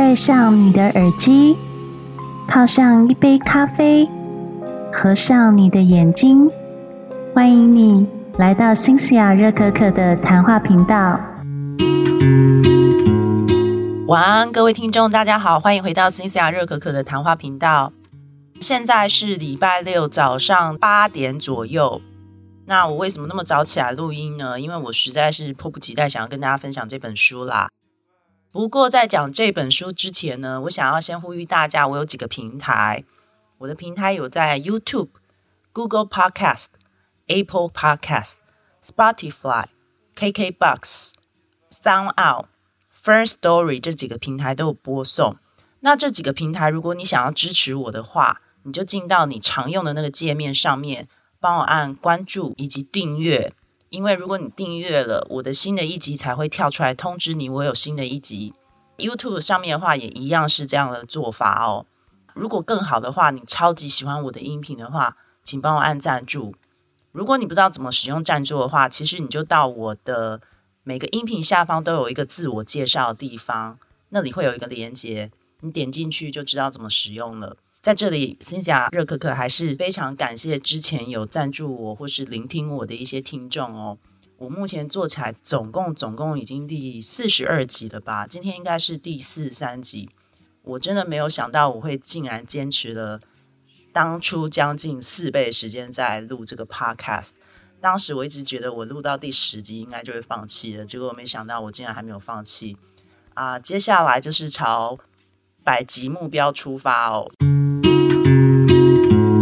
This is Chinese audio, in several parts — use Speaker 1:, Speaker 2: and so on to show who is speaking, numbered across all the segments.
Speaker 1: 戴上你的耳机，泡上一杯咖啡，合上你的眼睛，欢迎你来到新西亚热可可的谈话频道。
Speaker 2: 晚安，各位听众，大家好，欢迎回到新西亚热可可的谈话频道。现在是礼拜六早上八点左右。那我为什么那么早起来录音呢？因为我实在是迫不及待想要跟大家分享这本书啦。不过在讲这本书之前呢，我想要先呼吁大家，我有几个平台。我的平台有在 YouTube、Google Podcast、Apple Podcast、Spotify、KKBox、SoundOut、First Story 这几个平台都有播送。那这几个平台，如果你想要支持我的话，你就进到你常用的那个界面上面，帮我按关注以及订阅。因为如果你订阅了，我的新的一集才会跳出来通知你，我有新的一集。YouTube 上面的话也一样是这样的做法哦。如果更好的话，你超级喜欢我的音频的话，请帮我按赞助。如果你不知道怎么使用赞助的话，其实你就到我的每个音频下方都有一个自我介绍的地方，那里会有一个连接，你点进去就知道怎么使用了。在这里，新霞热可可还是非常感谢之前有赞助我或是聆听我的一些听众哦。我目前做起来总共总共已经第四十二集了吧？今天应该是第四十三集。我真的没有想到我会竟然坚持了当初将近四倍时间在录这个 podcast。当时我一直觉得我录到第十集应该就会放弃了，结果没想到我竟然还没有放弃啊！接下来就是朝百集目标出发哦。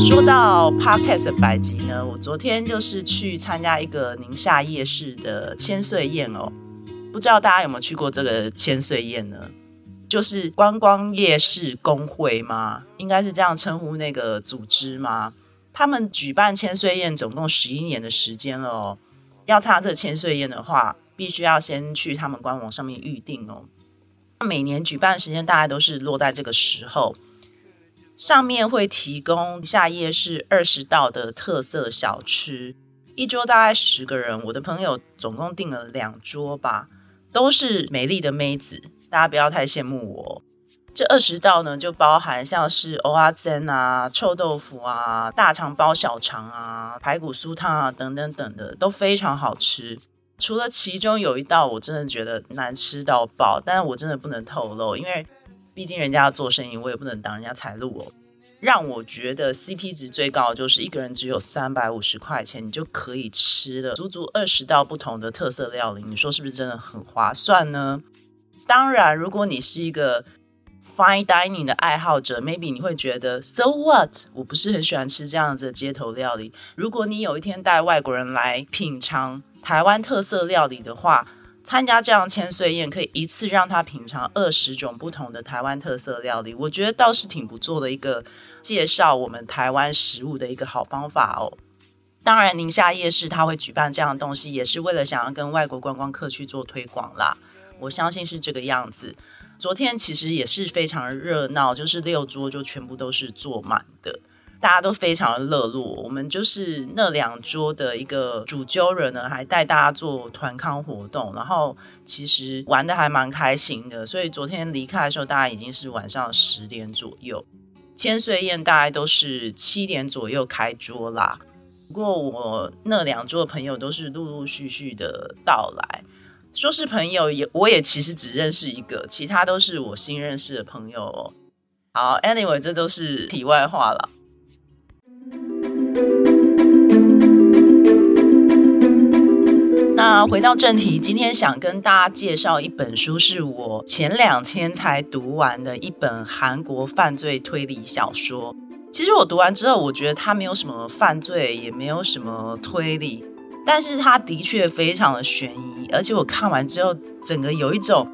Speaker 2: 说到 podcast 百集呢，我昨天就是去参加一个宁夏夜市的千岁宴哦，不知道大家有没有去过这个千岁宴呢？就是观光夜市工会吗？应该是这样称呼那个组织吗？他们举办千岁宴总共十一年的时间了哦，要参加这千岁宴的话，必须要先去他们官网上面预定哦。每年举办时间大概都是落在这个时候。上面会提供下夜市二十道的特色小吃，一桌大概十个人。我的朋友总共订了两桌吧，都是美丽的妹子，大家不要太羡慕我。这二十道呢，就包含像是蚵仔煎啊、臭豆腐啊、大肠包小肠啊、排骨酥汤啊等等等的，都非常好吃。除了其中有一道我真的觉得难吃到爆，但我真的不能透露，因为。毕竟人家要做生意，我也不能挡人家财路哦。让我觉得 CP 值最高就是一个人只有三百五十块钱，你就可以吃了足足二十道不同的特色料理。你说是不是真的很划算呢？当然，如果你是一个 fine dining 的爱好者，maybe 你会觉得 so what？我不是很喜欢吃这样子的街头料理。如果你有一天带外国人来品尝台湾特色料理的话，参加这样千岁宴，可以一次让他品尝二十种不同的台湾特色料理，我觉得倒是挺不错的一个介绍我们台湾食物的一个好方法哦。当然，宁夏夜市他会举办这样的东西，也是为了想要跟外国观光客去做推广啦。我相信是这个样子。昨天其实也是非常热闹，就是六桌就全部都是坐满的。大家都非常的热络，我们就是那两桌的一个主揪人呢，还带大家做团康活动，然后其实玩的还蛮开心的。所以昨天离开的时候，大家已经是晚上十点左右。千岁宴大概都是七点左右开桌啦。不过我那两桌的朋友都是陆陆续续的到来，说是朋友也，我也其实只认识一个，其他都是我新认识的朋友哦。好，anyway，这都是题外话了。那回到正题，今天想跟大家介绍一本书，是我前两天才读完的一本韩国犯罪推理小说。其实我读完之后，我觉得它没有什么犯罪，也没有什么推理，但是它的确非常的悬疑，而且我看完之后，整个有一种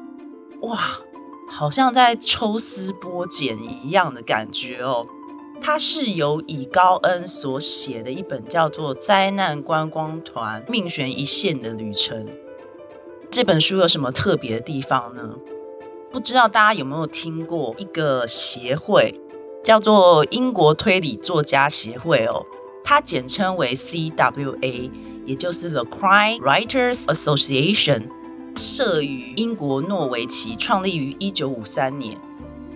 Speaker 2: 哇，好像在抽丝剥茧一样的感觉哦。它是由以高恩所写的一本叫做《灾难观光团命悬一线的旅程》。这本书有什么特别的地方呢？不知道大家有没有听过一个协会，叫做英国推理作家协会哦，它简称为 CWA，也就是 The Crime Writers Association，设于英国诺维奇，创立于一九五三年。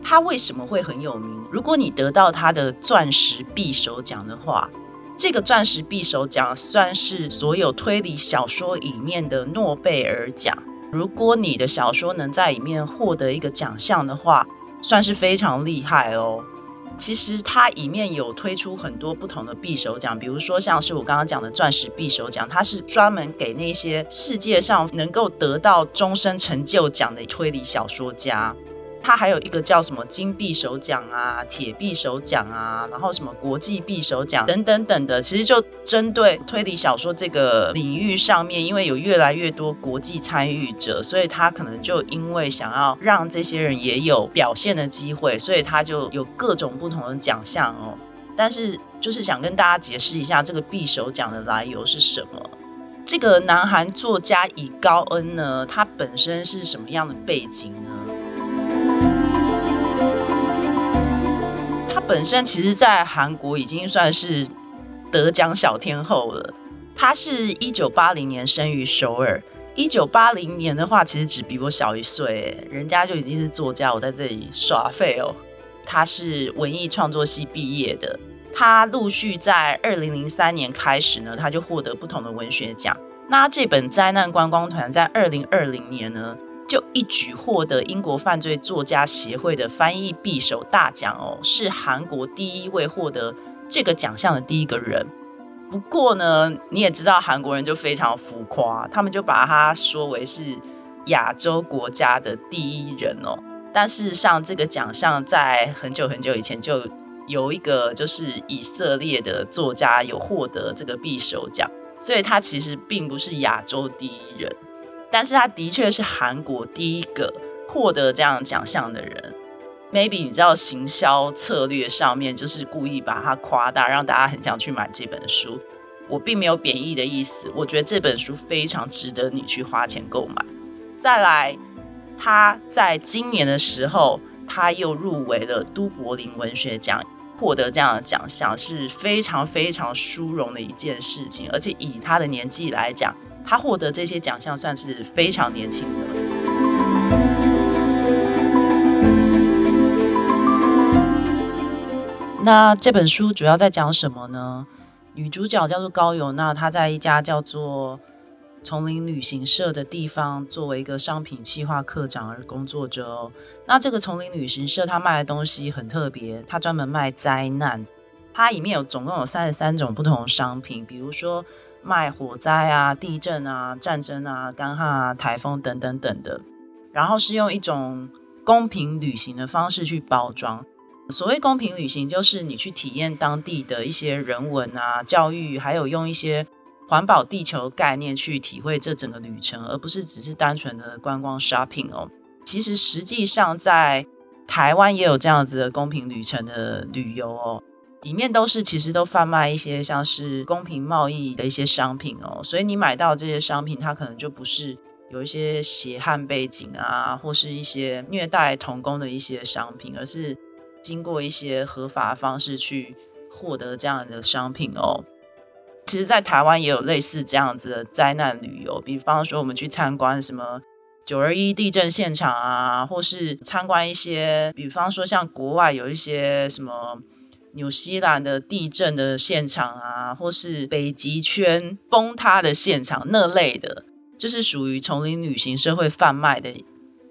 Speaker 2: 他为什么会很有名？如果你得到他的钻石匕首奖的话，这个钻石匕首奖算是所有推理小说里面的诺贝尔奖。如果你的小说能在里面获得一个奖项的话，算是非常厉害哦。其实它里面有推出很多不同的匕首奖，比如说像是我刚刚讲的钻石匕首奖，它是专门给那些世界上能够得到终身成就奖的推理小说家。它还有一个叫什么金匕首奖啊、铁匕首奖啊，然后什么国际匕首奖等等等的，其实就针对推理小说这个领域上面，因为有越来越多国际参与者，所以他可能就因为想要让这些人也有表现的机会，所以他就有各种不同的奖项哦。但是就是想跟大家解释一下这个匕首奖的来由是什么。这个南韩作家以高恩呢，他本身是什么样的背景？本身其实，在韩国已经算是得奖小天后了。她是一九八零年生于首尔，一九八零年的话，其实只比我小一岁，人家就已经是作家，我在这里耍废哦。她是文艺创作系毕业的，她陆续在二零零三年开始呢，她就获得不同的文学奖。那这本《灾难观光团》在二零二零年呢？就一举获得英国犯罪作家协会的翻译匕首大奖哦，是韩国第一位获得这个奖项的第一个人。不过呢，你也知道韩国人就非常浮夸，他们就把他说为是亚洲国家的第一人哦。但事实上，这个奖项在很久很久以前就有一个就是以色列的作家有获得这个匕首奖，所以他其实并不是亚洲第一人。但是他的确是韩国第一个获得这样奖项的人。Maybe 你知道行销策略上面就是故意把它夸大，让大家很想去买这本书。我并没有贬义的意思，我觉得这本书非常值得你去花钱购买。再来，他在今年的时候，他又入围了都柏林文学奖，获得这样的奖项是非常非常殊荣的一件事情，而且以他的年纪来讲。他获得这些奖项算是非常年轻的。那这本书主要在讲什么呢？女主角叫做高友娜，她在一家叫做丛林旅行社的地方，作为一个商品企划课长而工作着哦。那这个丛林旅行社，它卖的东西很特别，它专门卖灾难。它里面有总共有三十三种不同的商品，比如说。卖火灾啊、地震啊、战争啊、干旱啊、台风等等等的，然后是用一种公平旅行的方式去包装。所谓公平旅行，就是你去体验当地的一些人文啊、教育，还有用一些环保地球概念去体会这整个旅程，而不是只是单纯的观光 shopping 哦。其实实际上在台湾也有这样子的公平旅程的旅游哦。里面都是其实都贩卖一些像是公平贸易的一些商品哦，所以你买到这些商品，它可能就不是有一些血汗背景啊，或是一些虐待童工的一些商品，而是经过一些合法方式去获得这样的商品哦。其实，在台湾也有类似这样子的灾难旅游，比方说我们去参观什么九二一地震现场啊，或是参观一些，比方说像国外有一些什么。纽西兰的地震的现场啊，或是北极圈崩塌的现场那类的，就是属于丛林旅行社会贩卖的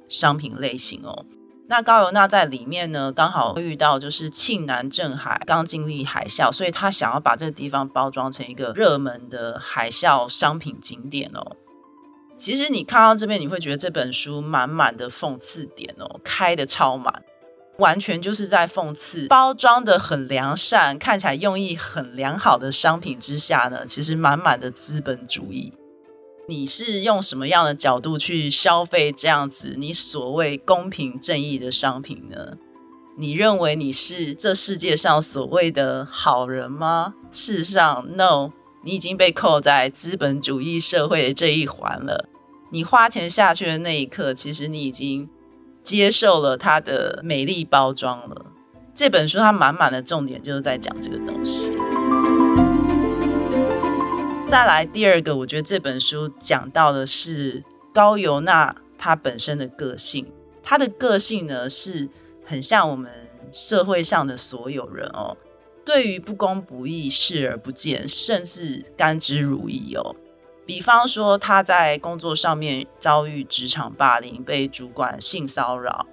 Speaker 2: 商品类型哦。那高尤娜在里面呢，刚好遇到就是庆南镇海刚经历海啸，所以他想要把这个地方包装成一个热门的海啸商品景点哦。其实你看到这边，你会觉得这本书满满的讽刺点哦，开的超满。完全就是在讽刺包装的很良善，看起来用意很良好的商品之下呢，其实满满的资本主义。你是用什么样的角度去消费这样子你所谓公平正义的商品呢？你认为你是这世界上所谓的好人吗？事实上，no，你已经被扣在资本主义社会的这一环了。你花钱下去的那一刻，其实你已经。接受了它的美丽包装了。这本书它满满的重点就是在讲这个东西。再来第二个，我觉得这本书讲到的是高尤娜她本身的个性。她的个性呢是很像我们社会上的所有人哦，对于不公不义视而不见，甚至甘之如饴哦。比方说，他在工作上面遭遇职场霸凌，被主管性骚扰，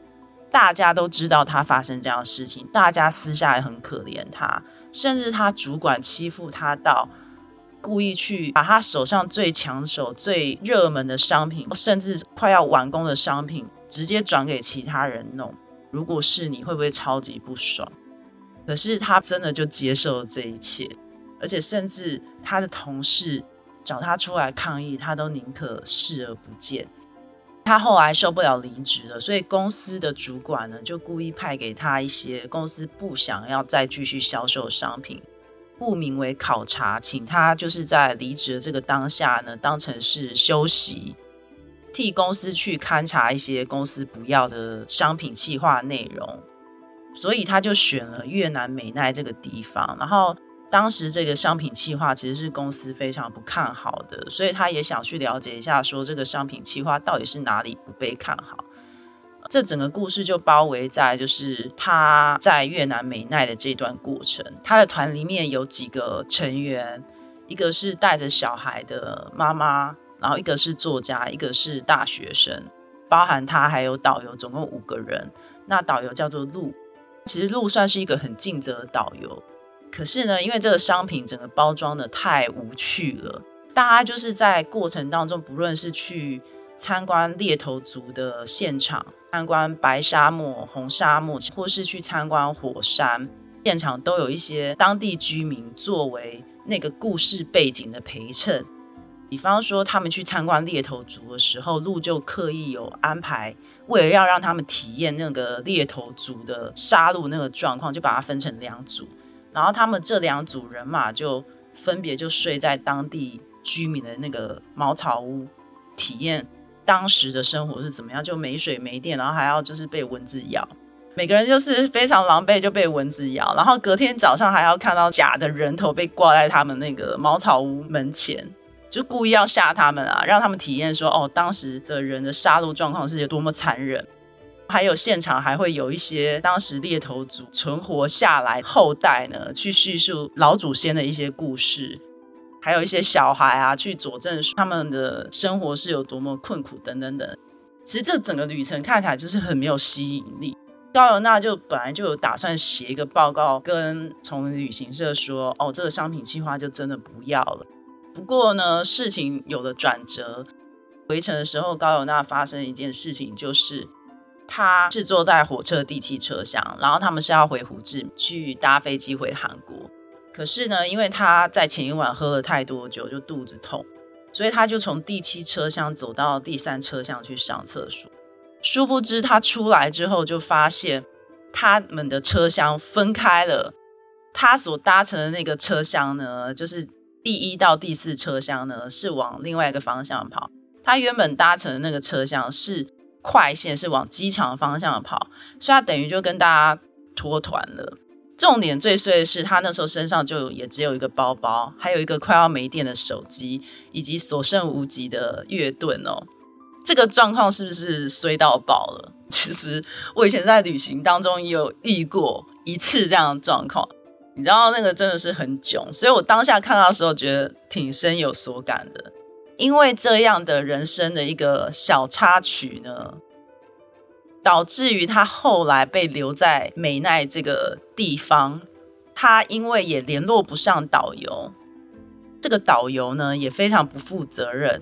Speaker 2: 大家都知道他发生这样的事情，大家私下也很可怜他，甚至他主管欺负他到故意去把他手上最抢手、最热门的商品，甚至快要完工的商品，直接转给其他人弄。如果是你会不会超级不爽？可是他真的就接受了这一切，而且甚至他的同事。找他出来抗议，他都宁可视而不见。他后来受不了离职了，所以公司的主管呢就故意派给他一些公司不想要再继续销售商品，不名为考察，请他就是在离职的这个当下呢，当成是休息，替公司去勘察一些公司不要的商品计划内容。所以他就选了越南美奈这个地方，然后。当时这个商品企划其实是公司非常不看好的，所以他也想去了解一下，说这个商品企划到底是哪里不被看好。这整个故事就包围在就是他在越南美奈的这段过程。他的团里面有几个成员，一个是带着小孩的妈妈，然后一个是作家，一个是大学生，包含他还有导游，总共五个人。那导游叫做陆，其实陆算是一个很尽责的导游。可是呢，因为这个商品整个包装的太无趣了，大家就是在过程当中，不论是去参观猎头族的现场，参观白沙漠、红沙漠，或是去参观火山现场，都有一些当地居民作为那个故事背景的陪衬。比方说，他们去参观猎头族的时候，路就刻意有安排，为了要让他们体验那个猎头族的杀戮那个状况，就把它分成两组。然后他们这两组人马就分别就睡在当地居民的那个茅草屋，体验当时的生活是怎么样，就没水没电，然后还要就是被蚊子咬，每个人就是非常狼狈就被蚊子咬，然后隔天早上还要看到假的人头被挂在他们那个茅草屋门前，就故意要吓他们啊，让他们体验说哦，当时的人的杀戮状况是有多么残忍。还有现场还会有一些当时猎头族存活下来后代呢，去叙述老祖先的一些故事，还有一些小孩啊去佐证他们的生活是有多么困苦等等等。其实这整个旅程看起来就是很没有吸引力。高尤娜就本来就有打算写一个报告跟从旅行社说，哦，这个商品计划就真的不要了。不过呢，事情有了转折，回程的时候高尤娜发生一件事情，就是。他是坐在火车第七车厢，然后他们是要回胡志去搭飞机回韩国。可是呢，因为他在前一晚喝了太多酒，就肚子痛，所以他就从第七车厢走到第三车厢去上厕所。殊不知他出来之后，就发现他们的车厢分开了。他所搭乘的那个车厢呢，就是第一到第四车厢呢，是往另外一个方向跑。他原本搭乘的那个车厢是。快线是往机场方向跑，所以他等于就跟大家脱团了。重点最衰的是，他那时候身上就也只有一个包包，还有一个快要没电的手机，以及所剩无几的乐盾哦。这个状况是不是衰到爆了？其实我以前在旅行当中也有遇过一次这样的状况，你知道那个真的是很囧，所以我当下看到的时候觉得挺深有所感的。因为这样的人生的一个小插曲呢，导致于他后来被留在美奈这个地方。他因为也联络不上导游，这个导游呢也非常不负责任。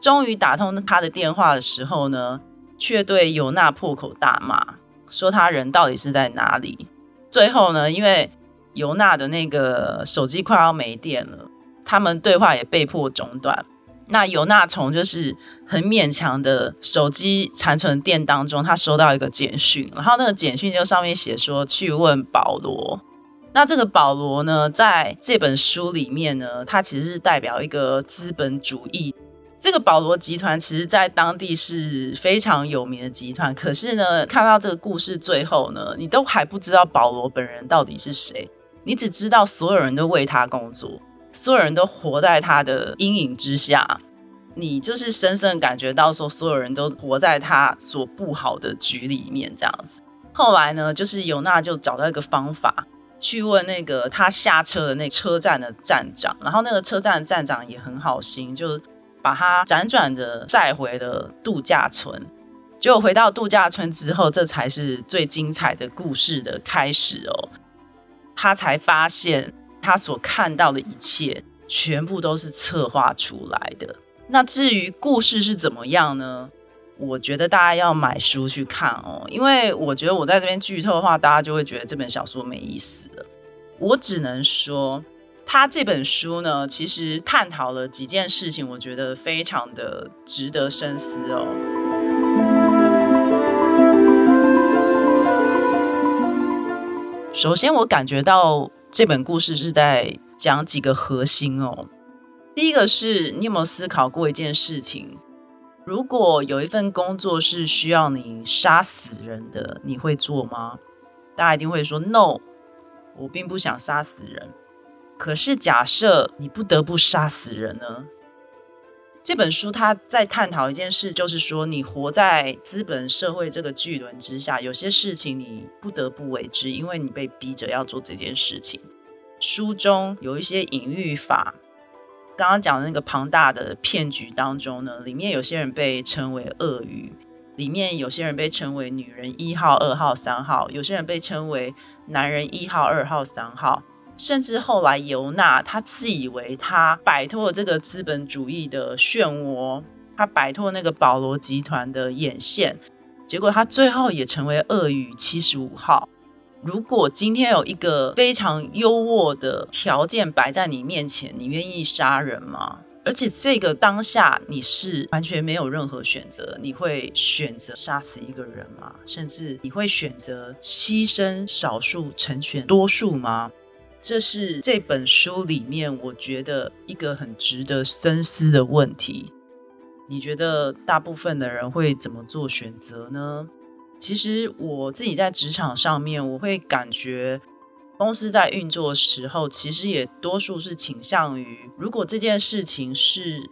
Speaker 2: 终于打通他的电话的时候呢，却对尤娜破口大骂，说他人到底是在哪里。最后呢，因为尤娜的那个手机快要没电了，他们对话也被迫中断。那尤娜从就是很勉强的手机残存电当中，他收到一个简讯，然后那个简讯就上面写说去问保罗。那这个保罗呢，在这本书里面呢，他其实是代表一个资本主义。这个保罗集团其实在当地是非常有名的集团，可是呢，看到这个故事最后呢，你都还不知道保罗本人到底是谁，你只知道所有人都为他工作。所有人都活在他的阴影之下，你就是深深感觉到说，所有人都活在他所不好的局里面，这样子。后来呢，就是尤娜就找到一个方法，去问那个他下车的那车站的站长，然后那个车站的站长也很好心，就把他辗转的载回了度假村。结果回到度假村之后，这才是最精彩的故事的开始哦。他才发现，他所看到的一切全部都是策划出来的。那至于故事是怎么样呢？我觉得大家要买书去看哦，因为我觉得我在这边剧透的话，大家就会觉得这本小说没意思了。我只能说，他这本书呢，其实探讨了几件事情，我觉得非常的值得深思哦。首先，我感觉到这本故事是在讲几个核心哦。第一个是你有没有思考过一件事情？如果有一份工作是需要你杀死人的，你会做吗？大家一定会说 “no”，我并不想杀死人。可是假设你不得不杀死人呢？这本书他在探讨一件事，就是说你活在资本社会这个巨轮之下，有些事情你不得不为之，因为你被逼着要做这件事情。书中有一些隐喻法。刚刚讲的那个庞大的骗局当中呢，里面有些人被称为鳄鱼，里面有些人被称为女人一号、二号、三号，有些人被称为男人一号、二号、三号，甚至后来尤娜他自以为他摆脱了这个资本主义的漩涡，他摆脱那个保罗集团的眼线，结果他最后也成为鳄鱼七十五号。如果今天有一个非常优渥的条件摆在你面前，你愿意杀人吗？而且这个当下你是完全没有任何选择，你会选择杀死一个人吗？甚至你会选择牺牲少数成全多数吗？这是这本书里面我觉得一个很值得深思的问题。你觉得大部分的人会怎么做选择呢？其实我自己在职场上面，我会感觉公司在运作的时候，其实也多数是倾向于，如果这件事情是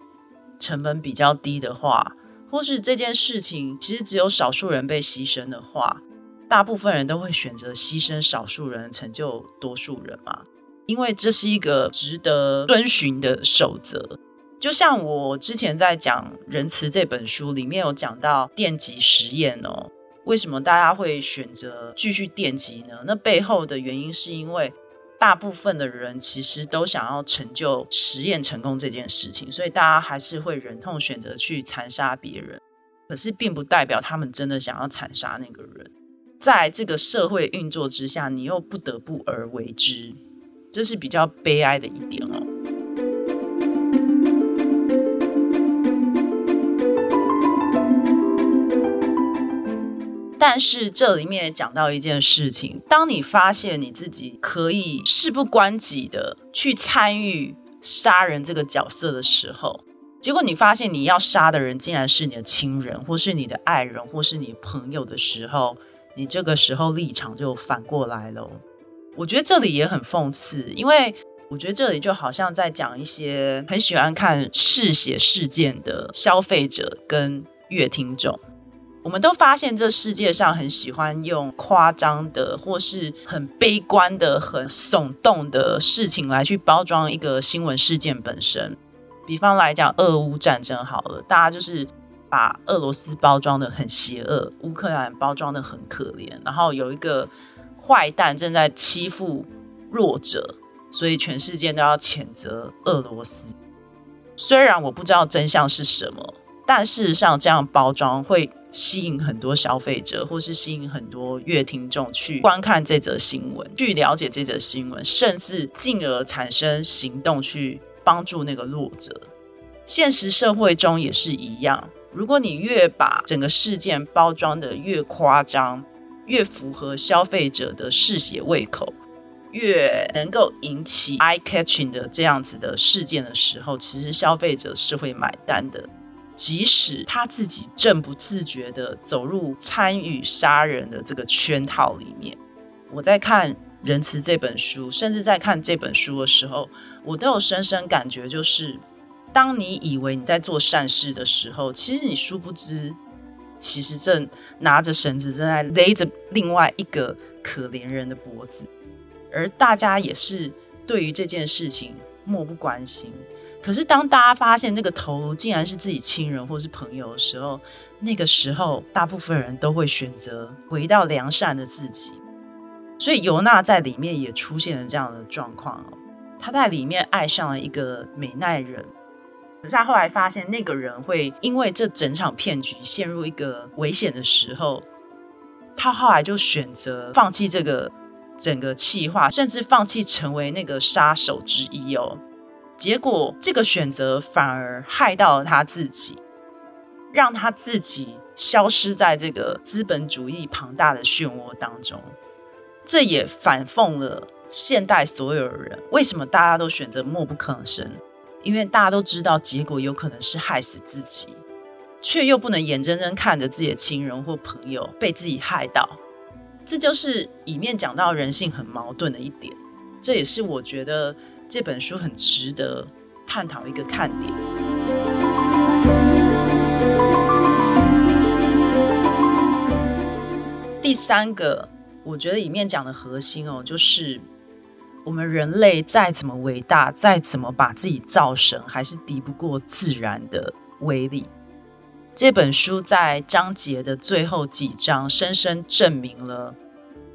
Speaker 2: 成本比较低的话，或是这件事情其实只有少数人被牺牲的话，大部分人都会选择牺牲少数人，成就多数人嘛，因为这是一个值得遵循的守则。就像我之前在讲《仁慈》这本书里面有讲到电极实验哦。为什么大家会选择继续电极呢？那背后的原因是因为大部分的人其实都想要成就实验成功这件事情，所以大家还是会忍痛选择去残杀别人。可是并不代表他们真的想要残杀那个人。在这个社会运作之下，你又不得不而为之，这是比较悲哀的一点哦。但是这里面也讲到一件事情：当你发现你自己可以事不关己的去参与杀人这个角色的时候，结果你发现你要杀的人竟然是你的亲人，或是你的爱人，或是你朋友的时候，你这个时候立场就反过来了。我觉得这里也很讽刺，因为我觉得这里就好像在讲一些很喜欢看嗜血事件的消费者跟乐听众。我们都发现，这世界上很喜欢用夸张的，或是很悲观的、很耸动的事情来去包装一个新闻事件本身。比方来讲，俄乌战争好了，大家就是把俄罗斯包装的很邪恶，乌克兰包装的很可怜，然后有一个坏蛋正在欺负弱者，所以全世界都要谴责俄罗斯。虽然我不知道真相是什么，但事实上这样包装会。吸引很多消费者，或是吸引很多乐听众去观看这则新闻，去了解这则新闻，甚至进而产生行动去帮助那个弱者。现实社会中也是一样，如果你越把整个事件包装的越夸张，越符合消费者的嗜血胃口，越能够引起 eye catching 的这样子的事件的时候，其实消费者是会买单的。即使他自己正不自觉的走入参与杀人的这个圈套里面，我在看《仁慈》这本书，甚至在看这本书的时候，我都有深深感觉，就是当你以为你在做善事的时候，其实你殊不知，其实正拿着绳子正在勒着另外一个可怜人的脖子，而大家也是对于这件事情漠不关心。可是当大家发现那个头竟然是自己亲人或是朋友的时候，那个时候大部分人都会选择回到良善的自己。所以尤娜在里面也出现了这样的状况哦，她在里面爱上了一个美奈人。可是他后来发现，那个人会因为这整场骗局陷入一个危险的时候，他后来就选择放弃这个整个计划，甚至放弃成为那个杀手之一哦。结果这个选择反而害到了他自己，让他自己消失在这个资本主义庞大的漩涡当中。这也反讽了现代所有人为什么大家都选择默不吭声。因为大家都知道结果有可能是害死自己，却又不能眼睁睁看着自己的亲人或朋友被自己害到，这就是里面讲到人性很矛盾的一点。这也是我觉得这本书很值得探讨一个看点。第三个，我觉得里面讲的核心哦，就是。我们人类再怎么伟大，再怎么把自己造神，还是敌不过自然的威力。这本书在章节的最后几章，深深证明了，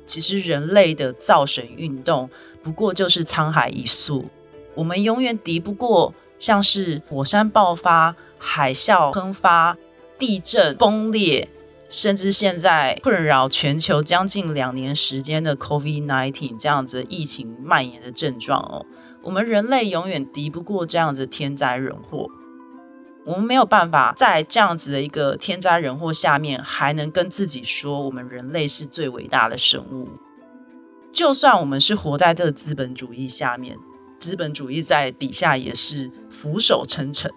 Speaker 2: 其实人类的造神运动不过就是沧海一粟。我们永远敌不过像是火山爆发、海啸喷发、地震崩裂。甚至现在困扰全球将近两年时间的 COVID-19 这样子疫情蔓延的症状哦，我们人类永远敌不过这样子天灾人祸。我们没有办法在这样子的一个天灾人祸下面，还能跟自己说我们人类是最伟大的生物。就算我们是活在这个资本主义下面，资本主义在底下也是俯首称臣。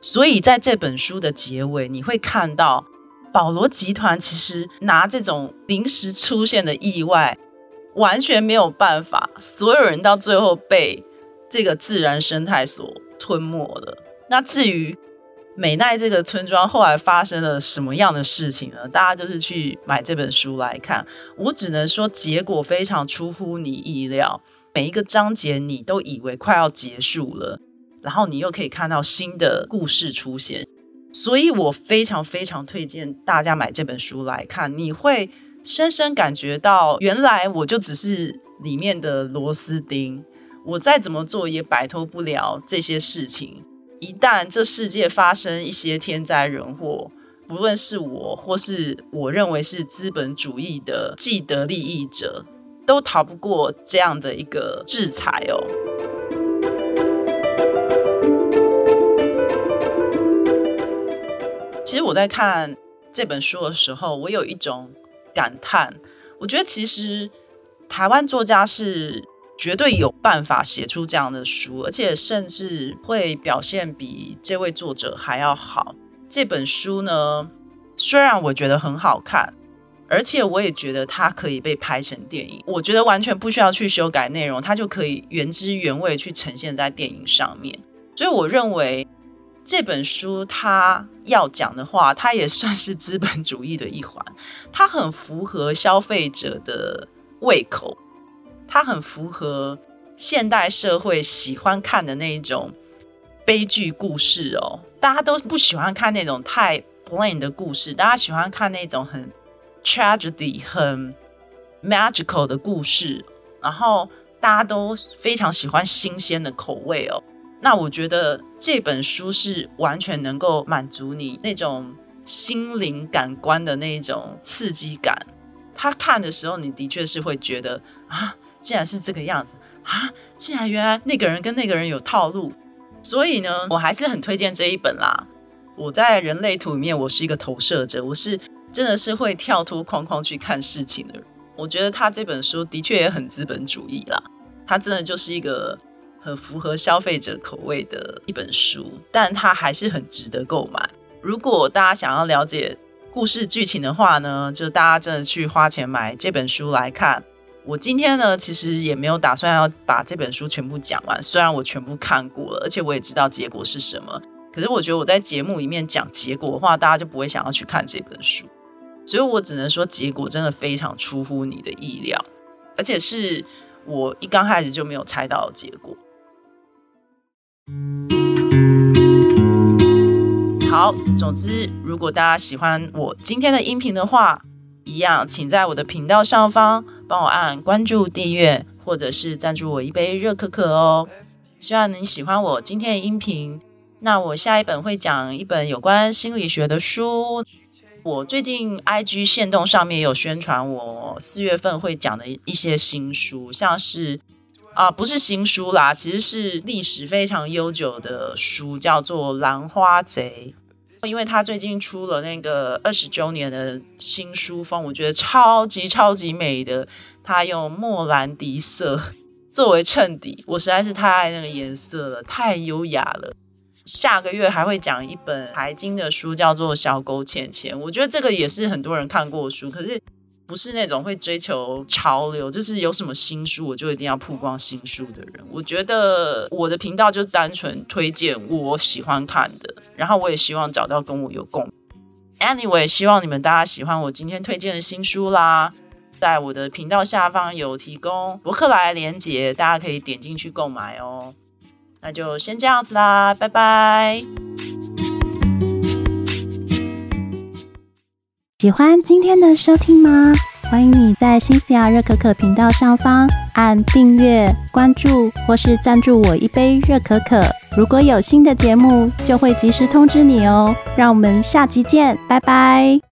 Speaker 2: 所以在这本书的结尾，你会看到。保罗集团其实拿这种临时出现的意外，完全没有办法，所有人到最后被这个自然生态所吞没了。那至于美奈这个村庄后来发生了什么样的事情呢？大家就是去买这本书来看。我只能说，结果非常出乎你意料，每一个章节你都以为快要结束了，然后你又可以看到新的故事出现。所以我非常非常推荐大家买这本书来看，你会深深感觉到，原来我就只是里面的螺丝钉，我再怎么做也摆脱不了这些事情。一旦这世界发生一些天灾人祸，不论是我或是我认为是资本主义的既得利益者，都逃不过这样的一个制裁哦。其实我在看这本书的时候，我有一种感叹。我觉得其实台湾作家是绝对有办法写出这样的书，而且甚至会表现比这位作者还要好。这本书呢，虽然我觉得很好看，而且我也觉得它可以被拍成电影。我觉得完全不需要去修改内容，它就可以原汁原味去呈现在电影上面。所以我认为。这本书它要讲的话，它也算是资本主义的一环。它很符合消费者的胃口，它很符合现代社会喜欢看的那种悲剧故事哦。大家都不喜欢看那种太 plain 的故事，大家喜欢看那种很 tragedy、很 magical 的故事。然后大家都非常喜欢新鲜的口味哦。那我觉得这本书是完全能够满足你那种心灵感官的那种刺激感。他看的时候，你的确是会觉得啊，竟然是这个样子啊，竟然原来那个人跟那个人有套路。所以呢，我还是很推荐这一本啦。我在人类图里面，我是一个投射者，我是真的是会跳脱框框去看事情的人。我觉得他这本书的确也很资本主义啦，他真的就是一个。很符合消费者口味的一本书，但它还是很值得购买。如果大家想要了解故事剧情的话呢，就大家真的去花钱买这本书来看。我今天呢，其实也没有打算要把这本书全部讲完，虽然我全部看过了，而且我也知道结果是什么。可是我觉得我在节目里面讲结果的话，大家就不会想要去看这本书，所以我只能说结果真的非常出乎你的意料，而且是我一刚开始就没有猜到的结果。好，总之，如果大家喜欢我今天的音频的话，一样，请在我的频道上方帮我按关注、订阅，或者是赞助我一杯热可可哦。希望你喜欢我今天的音频。那我下一本会讲一本有关心理学的书。我最近 IG 线动上面有宣传我四月份会讲的一些新书，像是啊，不是新书啦，其实是历史非常悠久的书，叫做《兰花贼》。因为他最近出了那个二十周年的新书封，我觉得超级超级美的。他用莫兰迪色作为衬底，我实在是太爱那个颜色了，太优雅了。下个月还会讲一本财经的书，叫做《小狗钱钱》，我觉得这个也是很多人看过书，可是。不是那种会追求潮流，就是有什么新书我就一定要曝光新书的人。我觉得我的频道就单纯推荐我喜欢看的，然后我也希望找到跟我有共。Anyway，希望你们大家喜欢我今天推荐的新书啦，在我的频道下方有提供博客来连接，大家可以点进去购买哦。那就先这样子啦，拜拜。
Speaker 1: 喜欢今天的收听吗？欢迎你在新西亚热可可频道上方按订阅、关注或是赞助我一杯热可可。如果有新的节目，就会及时通知你哦。让我们下集见，拜拜。